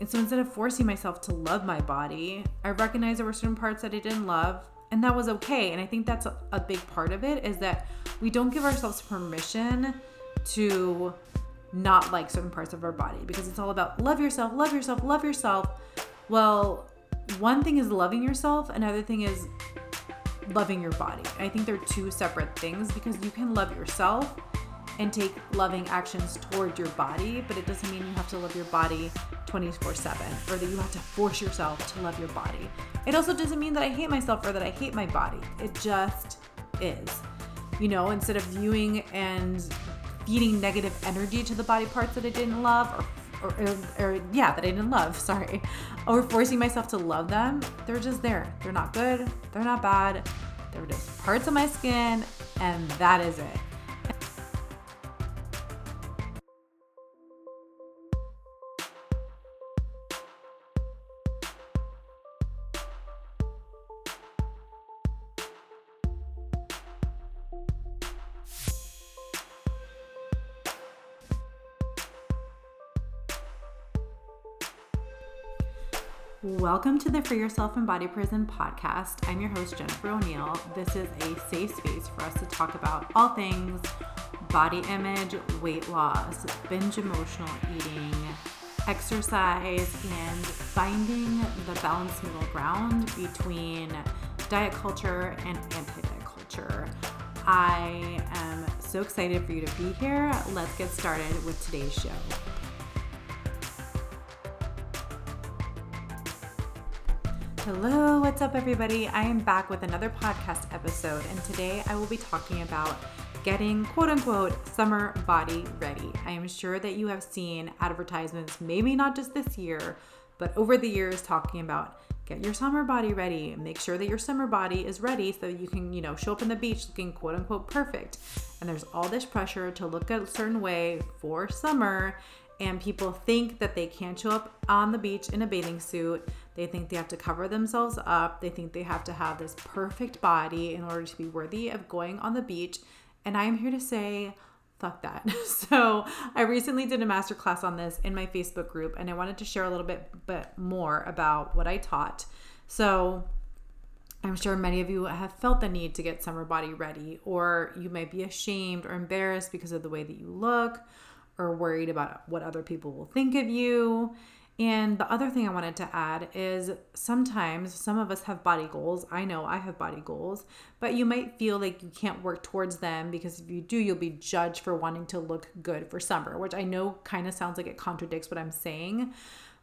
And so instead of forcing myself to love my body, I recognized there were certain parts that I didn't love, and that was okay. And I think that's a, big part of it is that we don't give ourselves permission to not like certain parts of our body because it's all about love yourself, love yourself, love yourself. Well, one thing is loving yourself, another thing is loving your body. I think they're two separate things because you can love yourself and take loving actions toward your body, but it doesn't mean you have to love your body 24 7 or that you have to force yourself to love your body. It also doesn't mean that I hate myself or that I hate my body. It just is. You know, instead of viewing and feeding negative energy to the body parts that I didn't love or or, or, or, yeah, that I didn't love, sorry, or forcing myself to love them, they're just there. They're not good, they're not bad, they're just parts of my skin, and that is it. Welcome to the Free Yourself and Body Prison podcast. I'm your host, Jennifer O'Neill. This is a safe space for us to talk about all things body image, weight loss, binge emotional eating, exercise, and finding the balanced middle ground between diet culture and anti diet culture. I am so excited for you to be here. Let's get started with today's show. Hello, what's up, everybody? I am back with another podcast episode, and today I will be talking about getting quote unquote summer body ready. I am sure that you have seen advertisements, maybe not just this year, but over the years, talking about get your summer body ready. Make sure that your summer body is ready so you can, you know, show up on the beach looking quote unquote perfect. And there's all this pressure to look a certain way for summer and people think that they can't show up on the beach in a bathing suit. They think they have to cover themselves up. They think they have to have this perfect body in order to be worthy of going on the beach. And I am here to say, fuck that. So, I recently did a masterclass on this in my Facebook group, and I wanted to share a little bit, bit more about what I taught. So, I'm sure many of you have felt the need to get summer body ready, or you might be ashamed or embarrassed because of the way that you look or worried about what other people will think of you. And the other thing I wanted to add is sometimes some of us have body goals. I know I have body goals, but you might feel like you can't work towards them because if you do, you'll be judged for wanting to look good for summer, which I know kind of sounds like it contradicts what I'm saying.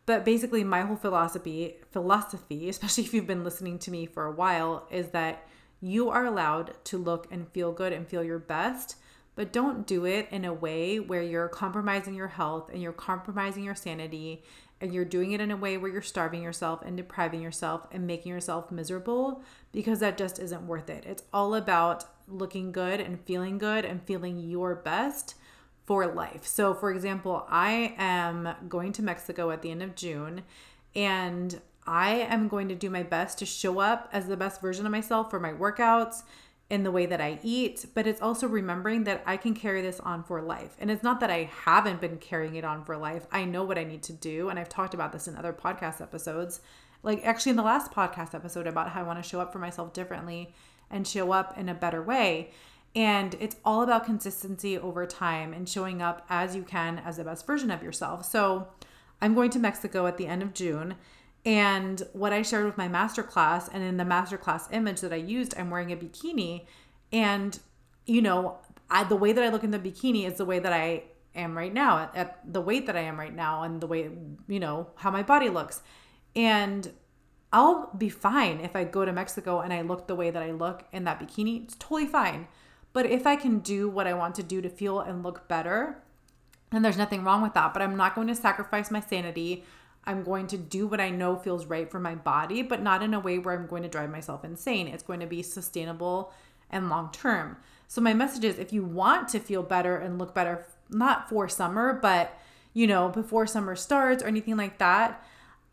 But basically, my whole philosophy, philosophy, especially if you've been listening to me for a while, is that you are allowed to look and feel good and feel your best but don't do it in a way where you're compromising your health and you're compromising your sanity and you're doing it in a way where you're starving yourself and depriving yourself and making yourself miserable because that just isn't worth it. It's all about looking good and feeling good and feeling your best for life. So, for example, I am going to Mexico at the end of June and I am going to do my best to show up as the best version of myself for my workouts in the way that I eat, but it's also remembering that I can carry this on for life. And it's not that I haven't been carrying it on for life. I know what I need to do. And I've talked about this in other podcast episodes. Like, actually, in the last podcast episode about how I want to show up for myself differently and show up in a better way. And it's all about consistency over time and showing up as you can as the best version of yourself. So, I'm going to Mexico at the end of June and what I shared with my masterclass, and in the masterclass image that I used, I'm wearing a bikini. And, you know, I, the way that I look in the bikini is the way that I am right now, at, at the weight that I am right now, and the way, you know, how my body looks. And I'll be fine if I go to Mexico and I look the way that I look in that bikini. It's totally fine. But if I can do what I want to do to feel and look better, then there's nothing wrong with that. But I'm not going to sacrifice my sanity. I'm going to do what I know feels right for my body, but not in a way where I'm going to drive myself insane. It's going to be sustainable and long term. So, my message is if you want to feel better and look better, not for summer, but you know, before summer starts or anything like that,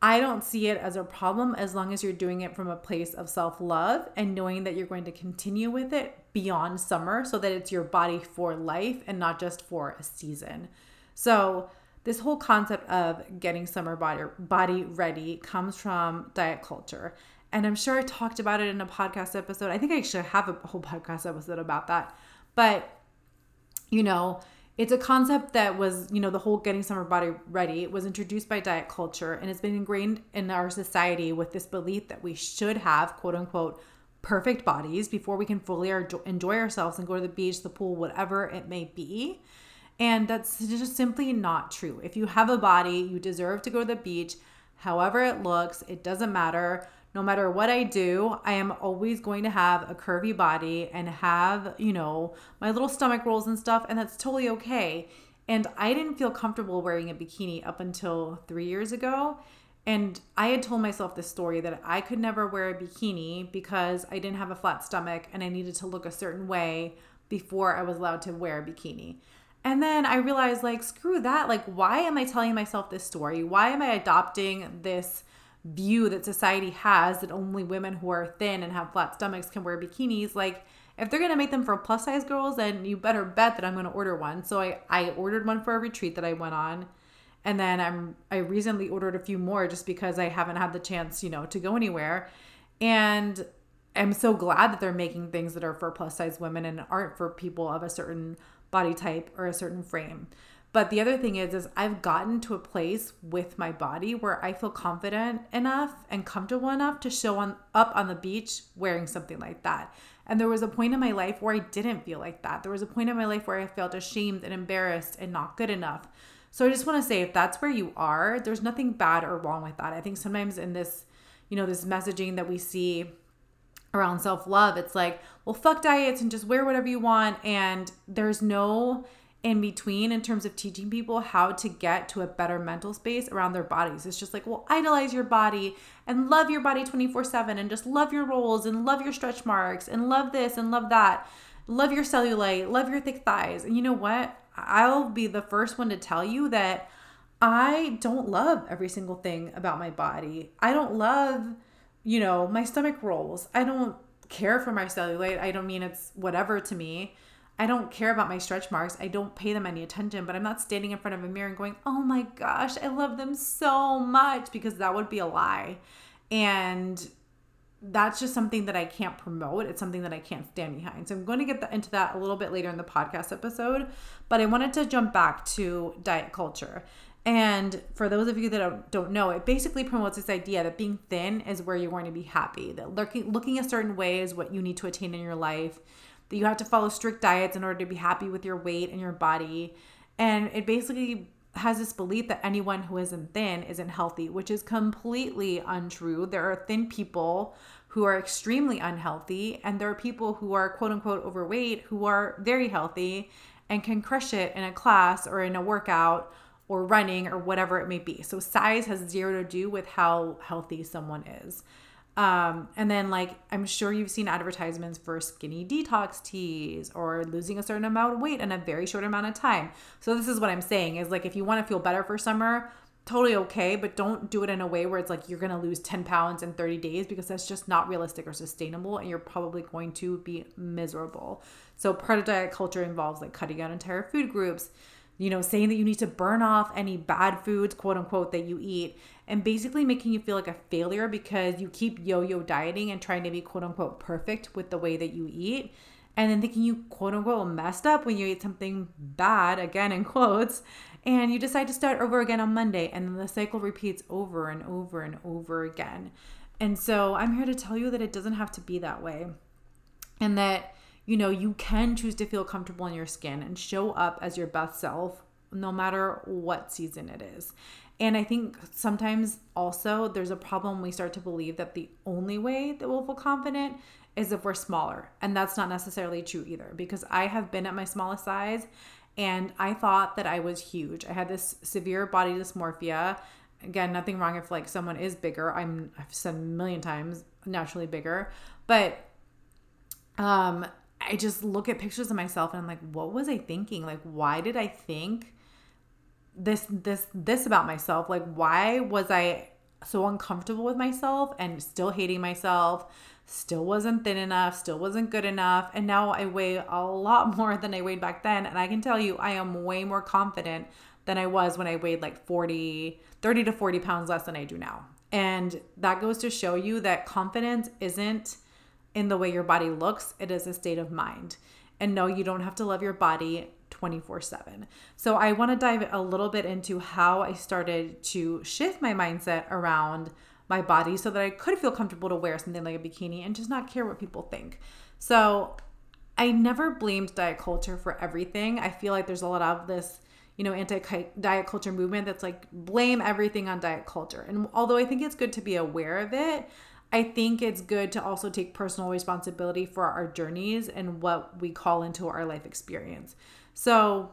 I don't see it as a problem as long as you're doing it from a place of self love and knowing that you're going to continue with it beyond summer so that it's your body for life and not just for a season. So, this whole concept of getting summer body body ready comes from diet culture. And I'm sure I talked about it in a podcast episode. I think I actually have a whole podcast episode about that. But you know, it's a concept that was, you know, the whole getting summer body ready was introduced by diet culture and it's been ingrained in our society with this belief that we should have quote unquote perfect bodies before we can fully enjoy ourselves and go to the beach, the pool, whatever it may be. And that's just simply not true. If you have a body, you deserve to go to the beach, however it looks, it doesn't matter. No matter what I do, I am always going to have a curvy body and have, you know, my little stomach rolls and stuff, and that's totally okay. And I didn't feel comfortable wearing a bikini up until three years ago. And I had told myself this story that I could never wear a bikini because I didn't have a flat stomach and I needed to look a certain way before I was allowed to wear a bikini. And then I realized, like, screw that. Like, why am I telling myself this story? Why am I adopting this view that society has that only women who are thin and have flat stomachs can wear bikinis? Like, if they're gonna make them for plus size girls, then you better bet that I'm gonna order one. So I, I ordered one for a retreat that I went on and then I'm I recently ordered a few more just because I haven't had the chance, you know, to go anywhere. And I'm so glad that they're making things that are for plus size women and aren't for people of a certain body type or a certain frame. But the other thing is is I've gotten to a place with my body where I feel confident enough and comfortable enough to show on up on the beach wearing something like that. And there was a point in my life where I didn't feel like that. There was a point in my life where I felt ashamed and embarrassed and not good enough. So I just want to say if that's where you are, there's nothing bad or wrong with that. I think sometimes in this, you know, this messaging that we see around self-love, it's like, well, fuck diets and just wear whatever you want and there's no in between in terms of teaching people how to get to a better mental space around their bodies. It's just like, well, idolize your body and love your body 24 7 and just love your rolls and love your stretch marks and love this and love that. Love your cellulite, love your thick thighs. And you know what? I'll be the first one to tell you that I don't love every single thing about my body. I don't love, you know, my stomach rolls. I don't care for my cellulite. I don't mean it's whatever to me. I don't care about my stretch marks. I don't pay them any attention, but I'm not standing in front of a mirror and going, oh my gosh, I love them so much because that would be a lie. And that's just something that I can't promote. It's something that I can't stand behind. So I'm going to get into that a little bit later in the podcast episode. But I wanted to jump back to diet culture. And for those of you that don't know, it basically promotes this idea that being thin is where you're going to be happy, that looking, looking a certain way is what you need to attain in your life, that you have to follow strict diets in order to be happy with your weight and your body. And it basically has this belief that anyone who isn't thin isn't healthy, which is completely untrue. There are thin people who are extremely unhealthy, and there are people who are quote unquote overweight who are very healthy and can crush it in a class or in a workout or running or whatever it may be. So, size has zero to do with how healthy someone is. Um, and then, like, I'm sure you've seen advertisements for skinny detox teas or losing a certain amount of weight in a very short amount of time. So, this is what I'm saying is like, if you want to feel better for summer, totally okay, but don't do it in a way where it's like you're gonna lose 10 pounds in 30 days because that's just not realistic or sustainable and you're probably going to be miserable. So part of diet culture involves like cutting out entire food groups, you know, saying that you need to burn off any bad foods, quote unquote, that you eat, and basically making you feel like a failure because you keep yo-yo dieting and trying to be quote unquote perfect with the way that you eat. And then thinking you quote unquote messed up when you eat something bad, again in quotes, and you decide to start over again on Monday, and then the cycle repeats over and over and over again. And so I'm here to tell you that it doesn't have to be that way, and that you know you can choose to feel comfortable in your skin and show up as your best self no matter what season it is. And I think sometimes also there's a problem we start to believe that the only way that we'll feel confident is if we're smaller. And that's not necessarily true either because I have been at my smallest size and I thought that I was huge. I had this severe body dysmorphia. Again, nothing wrong if like someone is bigger. I'm I've said a million times naturally bigger, but um I just look at pictures of myself and I'm like, what was I thinking? Like why did I think this this this about myself? Like why was I so uncomfortable with myself and still hating myself, still wasn't thin enough, still wasn't good enough. And now I weigh a lot more than I weighed back then. And I can tell you, I am way more confident than I was when I weighed like 40, 30 to 40 pounds less than I do now. And that goes to show you that confidence isn't in the way your body looks, it is a state of mind. And no, you don't have to love your body 24 7. So I want to dive a little bit into how I started to shift my mindset around my body so that I could feel comfortable to wear something like a bikini and just not care what people think. So I never blamed diet culture for everything. I feel like there's a lot of this you know, anti diet culture movement that's like blame everything on diet culture. And although I think it's good to be aware of it, I think it's good to also take personal responsibility for our journeys and what we call into our life experience. So,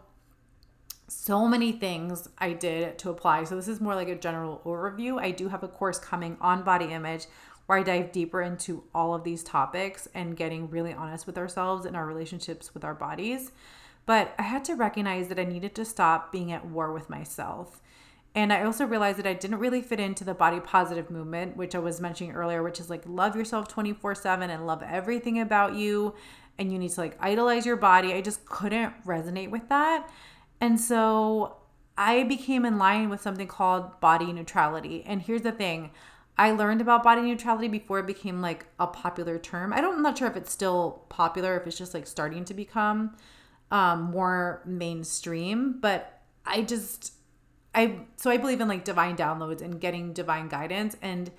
so many things I did to apply. So, this is more like a general overview. I do have a course coming on body image where I dive deeper into all of these topics and getting really honest with ourselves and our relationships with our bodies. But I had to recognize that I needed to stop being at war with myself. And I also realized that I didn't really fit into the body positive movement, which I was mentioning earlier, which is like love yourself 24 7 and love everything about you. And you need to like idolize your body. I just couldn't resonate with that. And so I became in line with something called body neutrality. And here's the thing I learned about body neutrality before it became like a popular term. I don't, I'm not sure if it's still popular, if it's just like starting to become um, more mainstream. But I just, I so I believe in like divine downloads and getting divine guidance and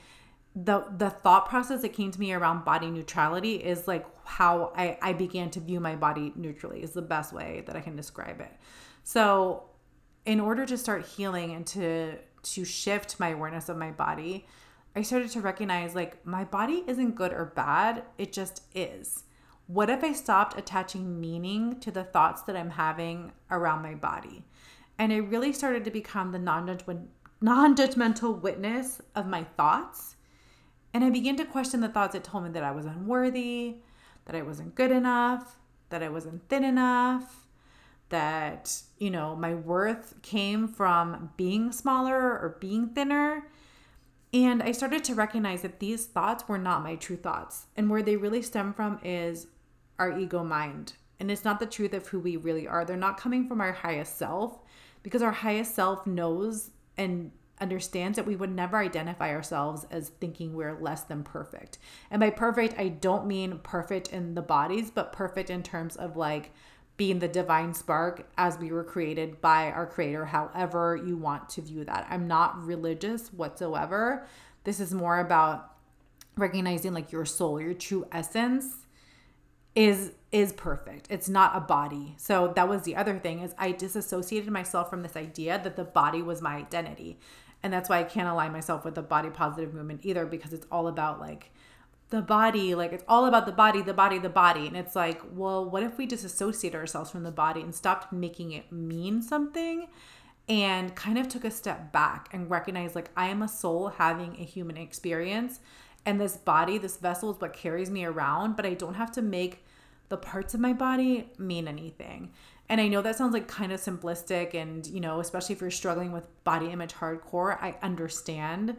the the thought process that came to me around body neutrality is like how I, I began to view my body neutrally is the best way that I can describe it. So in order to start healing and to to shift my awareness of my body, I started to recognize like my body isn't good or bad, it just is. What if I stopped attaching meaning to the thoughts that I'm having around my body? And I really started to become the non-judgmental witness of my thoughts. And I began to question the thoughts that told me that I was unworthy, that I wasn't good enough, that I wasn't thin enough, that, you know, my worth came from being smaller or being thinner. And I started to recognize that these thoughts were not my true thoughts. And where they really stem from is our ego mind. And it's not the truth of who we really are. They're not coming from our highest self because our highest self knows and understands that we would never identify ourselves as thinking we're less than perfect. And by perfect, I don't mean perfect in the bodies, but perfect in terms of like being the divine spark as we were created by our creator, however you want to view that. I'm not religious whatsoever. This is more about recognizing like your soul, your true essence is is perfect. It's not a body. So that was the other thing is I disassociated myself from this idea that the body was my identity. And that's why I can't align myself with the body positive movement either because it's all about like the body, like it's all about the body, the body, the body. And it's like, well, what if we disassociate ourselves from the body and stopped making it mean something and kind of took a step back and recognized like I am a soul having a human experience and this body, this vessel is what carries me around, but I don't have to make the parts of my body mean anything. And I know that sounds like kind of simplistic and, you know, especially if you're struggling with body image hardcore, I understand.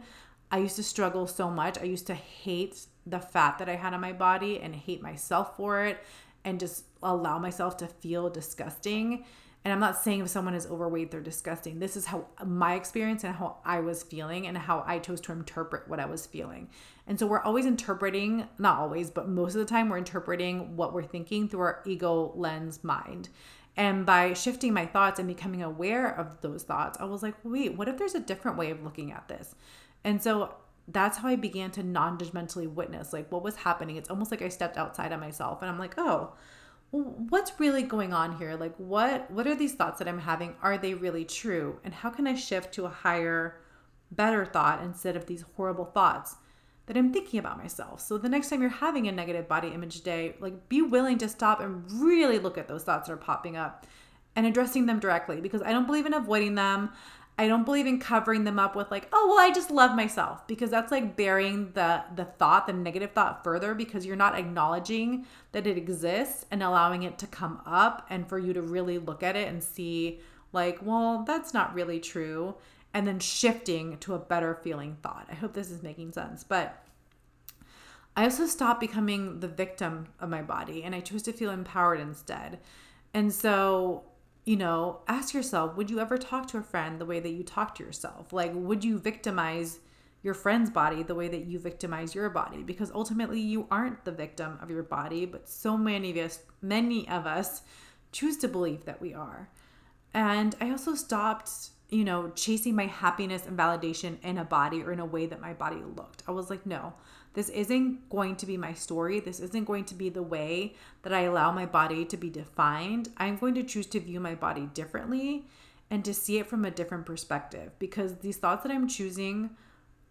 I used to struggle so much. I used to hate the fat that I had on my body and hate myself for it and just allow myself to feel disgusting. And I'm not saying if someone is overweight, they're disgusting. This is how my experience and how I was feeling and how I chose to interpret what I was feeling. And so we're always interpreting, not always, but most of the time, we're interpreting what we're thinking through our ego lens mind. And by shifting my thoughts and becoming aware of those thoughts, I was like, wait, what if there's a different way of looking at this? And so that's how I began to non judgmentally witness like what was happening. It's almost like I stepped outside of myself and I'm like, oh, what's really going on here? Like what what are these thoughts that i'm having? Are they really true? And how can i shift to a higher better thought instead of these horrible thoughts that i'm thinking about myself? So the next time you're having a negative body image day like be willing to stop and really look at those thoughts that are popping up and addressing them directly because i don't believe in avoiding them I don't believe in covering them up with like, oh well, I just love myself because that's like burying the the thought, the negative thought further because you're not acknowledging that it exists and allowing it to come up and for you to really look at it and see like, well, that's not really true and then shifting to a better feeling thought. I hope this is making sense. But I also stopped becoming the victim of my body and I chose to feel empowered instead. And so, you know, ask yourself would you ever talk to a friend the way that you talk to yourself? Like, would you victimize your friend's body the way that you victimize your body? Because ultimately, you aren't the victim of your body, but so many of us, many of us, choose to believe that we are. And I also stopped, you know, chasing my happiness and validation in a body or in a way that my body looked. I was like, no, this isn't going to be my story. This isn't going to be the way that I allow my body to be defined. I'm going to choose to view my body differently and to see it from a different perspective because these thoughts that I'm choosing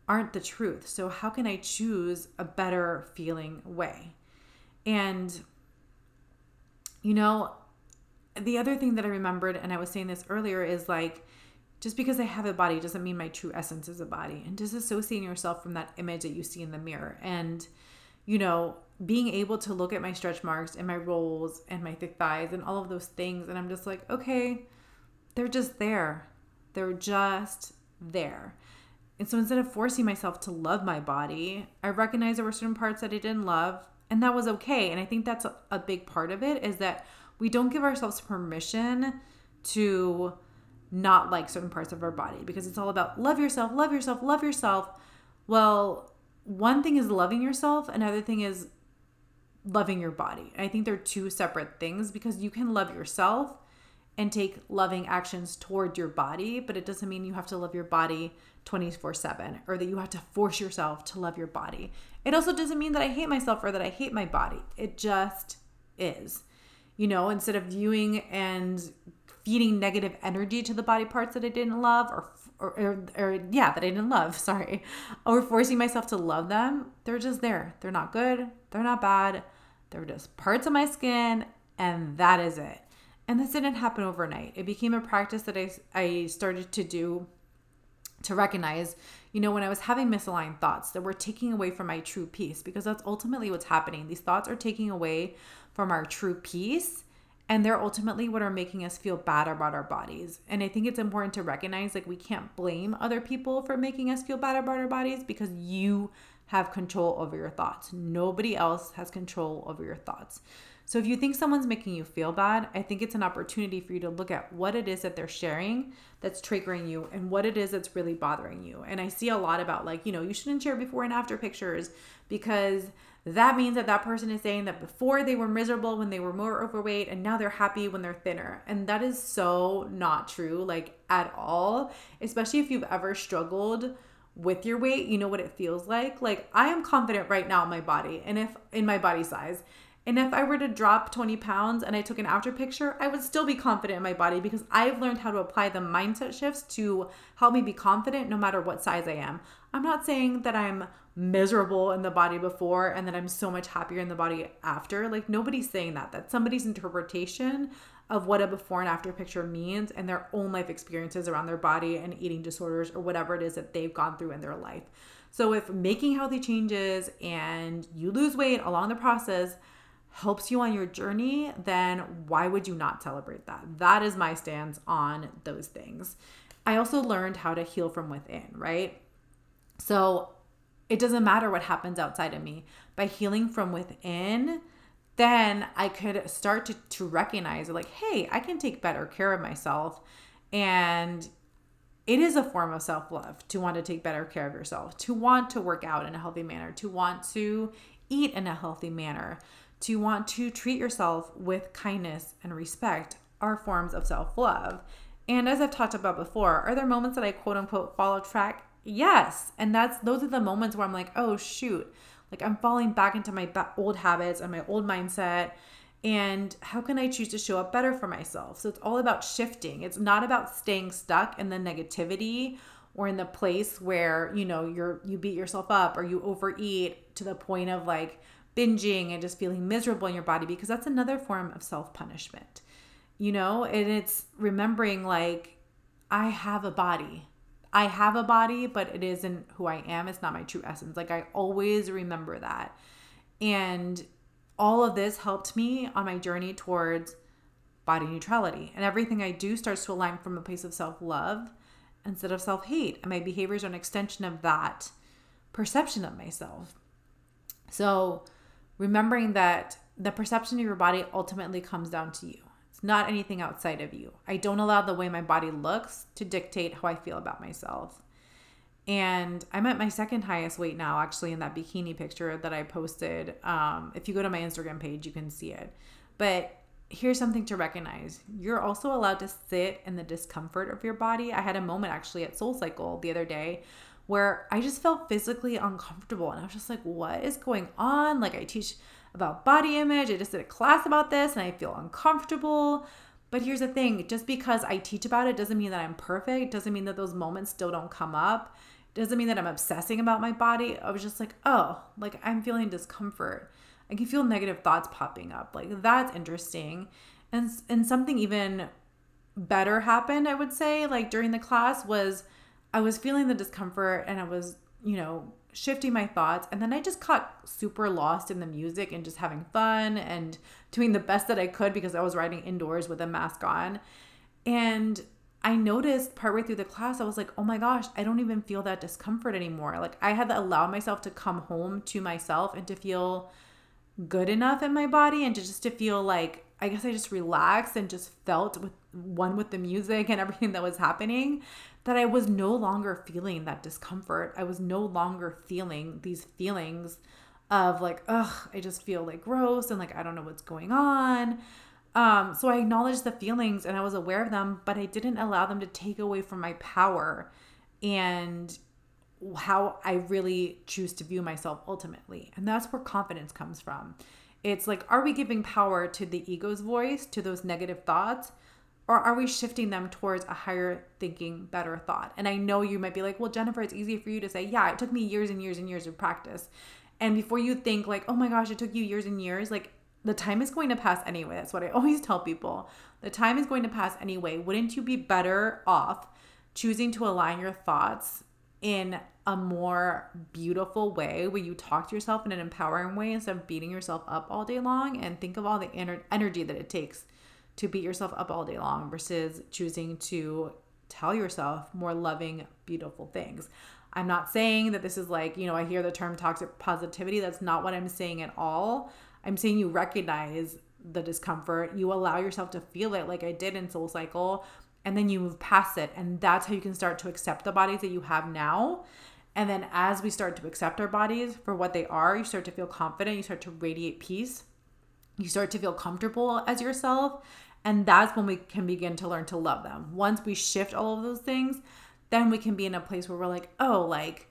aren't the truth. So, how can I choose a better feeling way? And, you know, the other thing that I remembered, and I was saying this earlier, is like, just because I have a body doesn't mean my true essence is a body. And disassociating yourself from that image that you see in the mirror. And, you know, being able to look at my stretch marks and my rolls and my thick thighs and all of those things. And I'm just like, okay, they're just there. They're just there. And so instead of forcing myself to love my body, I recognized there were certain parts that I didn't love. And that was okay. And I think that's a, a big part of it is that we don't give ourselves permission to not like certain parts of our body because it's all about love yourself, love yourself, love yourself. Well, one thing is loving yourself, another thing is loving your body. I think they're two separate things because you can love yourself and take loving actions toward your body, but it doesn't mean you have to love your body 24 7 or that you have to force yourself to love your body. It also doesn't mean that I hate myself or that I hate my body. It just is. You know, instead of viewing and feeding negative energy to the body parts that I didn't love or, or, or, or, yeah, that I didn't love, sorry, or forcing myself to love them, they're just there. They're not good. They're not bad. They're just parts of my skin, and that is it. And this didn't happen overnight. It became a practice that I, I started to do to recognize, you know, when I was having misaligned thoughts that were taking away from my true peace, because that's ultimately what's happening. These thoughts are taking away from our true peace and they're ultimately what are making us feel bad about our bodies. And I think it's important to recognize like we can't blame other people for making us feel bad about our bodies because you have control over your thoughts. Nobody else has control over your thoughts. So if you think someone's making you feel bad, I think it's an opportunity for you to look at what it is that they're sharing that's triggering you and what it is that's really bothering you. And I see a lot about like, you know, you shouldn't share before and after pictures because that means that that person is saying that before they were miserable when they were more overweight and now they're happy when they're thinner. And that is so not true, like at all, especially if you've ever struggled with your weight, you know what it feels like. Like I am confident right now in my body and if in my body size. And if I were to drop 20 pounds and I took an after picture, I would still be confident in my body because I've learned how to apply the mindset shifts to help me be confident no matter what size I am. I'm not saying that I'm miserable in the body before and that I'm so much happier in the body after. Like nobody's saying that. That's somebody's interpretation of what a before and after picture means and their own life experiences around their body and eating disorders or whatever it is that they've gone through in their life. So if making healthy changes and you lose weight along the process helps you on your journey, then why would you not celebrate that? That is my stance on those things. I also learned how to heal from within, right? So it doesn't matter what happens outside of me. By healing from within, then I could start to, to recognize, like, hey, I can take better care of myself. And it is a form of self love to want to take better care of yourself, to want to work out in a healthy manner, to want to eat in a healthy manner to want to treat yourself with kindness and respect are forms of self love. And as I've talked about before, are there moments that I quote unquote follow track? Yes. And that's those are the moments where I'm like, oh shoot, like I'm falling back into my old habits and my old mindset. And how can I choose to show up better for myself? So it's all about shifting. It's not about staying stuck in the negativity or in the place where, you know, you're you beat yourself up or you overeat to the point of like binging and just feeling miserable in your body because that's another form of self punishment, you know? And it's remembering like, I have a body. I have a body, but it isn't who I am. It's not my true essence. Like, I always remember that. And all of this helped me on my journey towards body neutrality. And everything I do starts to align from a place of self love instead of self hate. And my behaviors are an extension of that perception of myself. So, remembering that the perception of your body ultimately comes down to you. It's not anything outside of you. I don't allow the way my body looks to dictate how I feel about myself. And I'm at my second highest weight now, actually, in that bikini picture that I posted. Um, if you go to my Instagram page, you can see it. But here's something to recognize you're also allowed to sit in the discomfort of your body. I had a moment actually at Soul Cycle the other day where I just felt physically uncomfortable. And I was just like, what is going on? Like, I teach about body image, I just did a class about this and I feel uncomfortable. But here's the thing just because I teach about it doesn't mean that I'm perfect, doesn't mean that those moments still don't come up. Doesn't mean that I'm obsessing about my body. I was just like, oh, like I'm feeling discomfort. I can feel negative thoughts popping up. Like that's interesting. And and something even better happened, I would say, like during the class was I was feeling the discomfort and I was, you know, shifting my thoughts and then I just got super lost in the music and just having fun and doing the best that I could because I was riding indoors with a mask on. And I noticed partway through the class, I was like, oh my gosh, I don't even feel that discomfort anymore. Like I had to allow myself to come home to myself and to feel good enough in my body and to just to feel like I guess I just relaxed and just felt with one with the music and everything that was happening that I was no longer feeling that discomfort. I was no longer feeling these feelings of like, ugh, I just feel like gross and like I don't know what's going on. Um, so I acknowledged the feelings and I was aware of them, but I didn't allow them to take away from my power and how I really choose to view myself ultimately. And that's where confidence comes from. It's like, are we giving power to the ego's voice, to those negative thoughts? Or are we shifting them towards a higher thinking, better thought? And I know you might be like, well, Jennifer, it's easy for you to say, yeah, it took me years and years and years of practice. And before you think, like, oh my gosh, it took you years and years, like, the time is going to pass anyway. That's what I always tell people. The time is going to pass anyway. Wouldn't you be better off choosing to align your thoughts in a more beautiful way where you talk to yourself in an empowering way instead of beating yourself up all day long. And think of all the ener- energy that it takes to beat yourself up all day long versus choosing to tell yourself more loving beautiful things. I'm not saying that this is like you know i hear the term toxic positivity. That's not what i'm saying at all. I'm saying you recognize the discomfort. You allow yourself to feel it like i did in soul cycle and then you move past it and that's how you can start to accept the bodies that you have now and then as we start to accept our bodies for what they are you start to feel confident you start to radiate peace you start to feel comfortable as yourself and that's when we can begin to learn to love them once we shift all of those things then we can be in a place where we're like oh like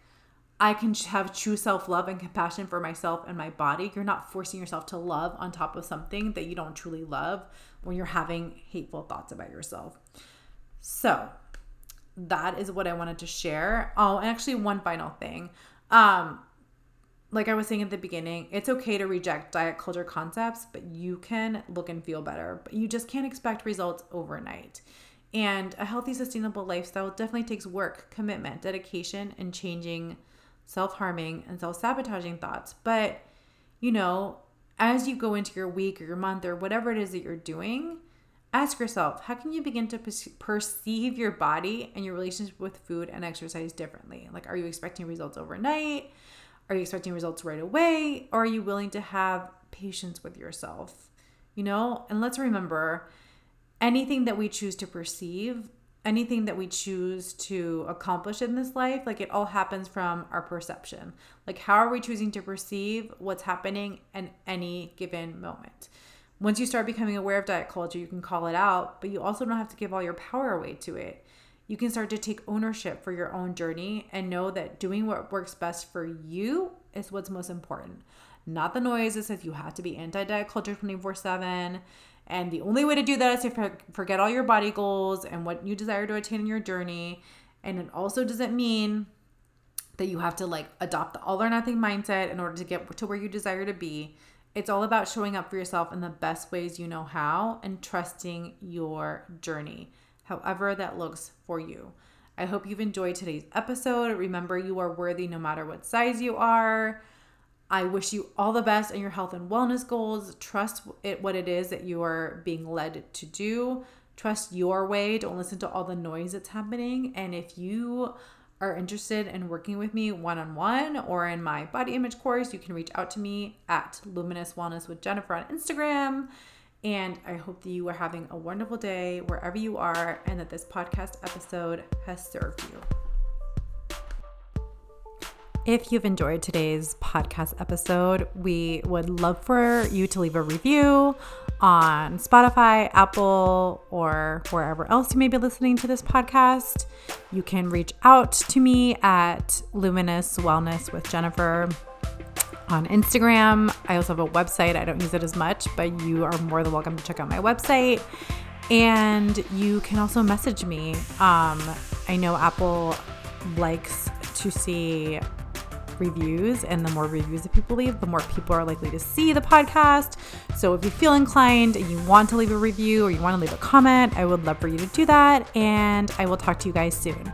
I can have true self love and compassion for myself and my body. You're not forcing yourself to love on top of something that you don't truly love when you're having hateful thoughts about yourself. So that is what I wanted to share. Oh, and actually one final thing. Um like I was saying at the beginning, it's okay to reject diet culture concepts, but you can look and feel better. But you just can't expect results overnight. And a healthy, sustainable lifestyle definitely takes work, commitment, dedication, and changing self harming and self sabotaging thoughts. But, you know, as you go into your week or your month or whatever it is that you're doing, Ask yourself, how can you begin to perceive your body and your relationship with food and exercise differently? Like, are you expecting results overnight? Are you expecting results right away? Or are you willing to have patience with yourself? You know, and let's remember anything that we choose to perceive, anything that we choose to accomplish in this life, like it all happens from our perception. Like, how are we choosing to perceive what's happening in any given moment? Once you start becoming aware of diet culture, you can call it out, but you also don't have to give all your power away to it. You can start to take ownership for your own journey and know that doing what works best for you is what's most important. Not the noise that says you have to be anti diet culture 24 7. And the only way to do that is to forget all your body goals and what you desire to attain in your journey. And it also doesn't mean that you have to like adopt the all or nothing mindset in order to get to where you desire to be. It's all about showing up for yourself in the best ways you know how and trusting your journey, however that looks for you. I hope you've enjoyed today's episode. Remember, you are worthy no matter what size you are. I wish you all the best in your health and wellness goals. Trust it what it is that you are being led to do. Trust your way. Don't listen to all the noise that's happening. And if you are interested in working with me one on one or in my body image course, you can reach out to me at Luminous Wellness with Jennifer on Instagram. And I hope that you are having a wonderful day wherever you are and that this podcast episode has served you. If you've enjoyed today's podcast episode, we would love for you to leave a review on Spotify, Apple, or wherever else you may be listening to this podcast. You can reach out to me at Luminous Wellness with Jennifer on Instagram. I also have a website. I don't use it as much, but you are more than welcome to check out my website. And you can also message me. Um, I know Apple likes to see reviews, and the more reviews that people leave, the more people are likely to see the podcast. So if you feel inclined and you want to leave a review or you want to leave a comment, I would love for you to do that. And I will talk to you guys soon.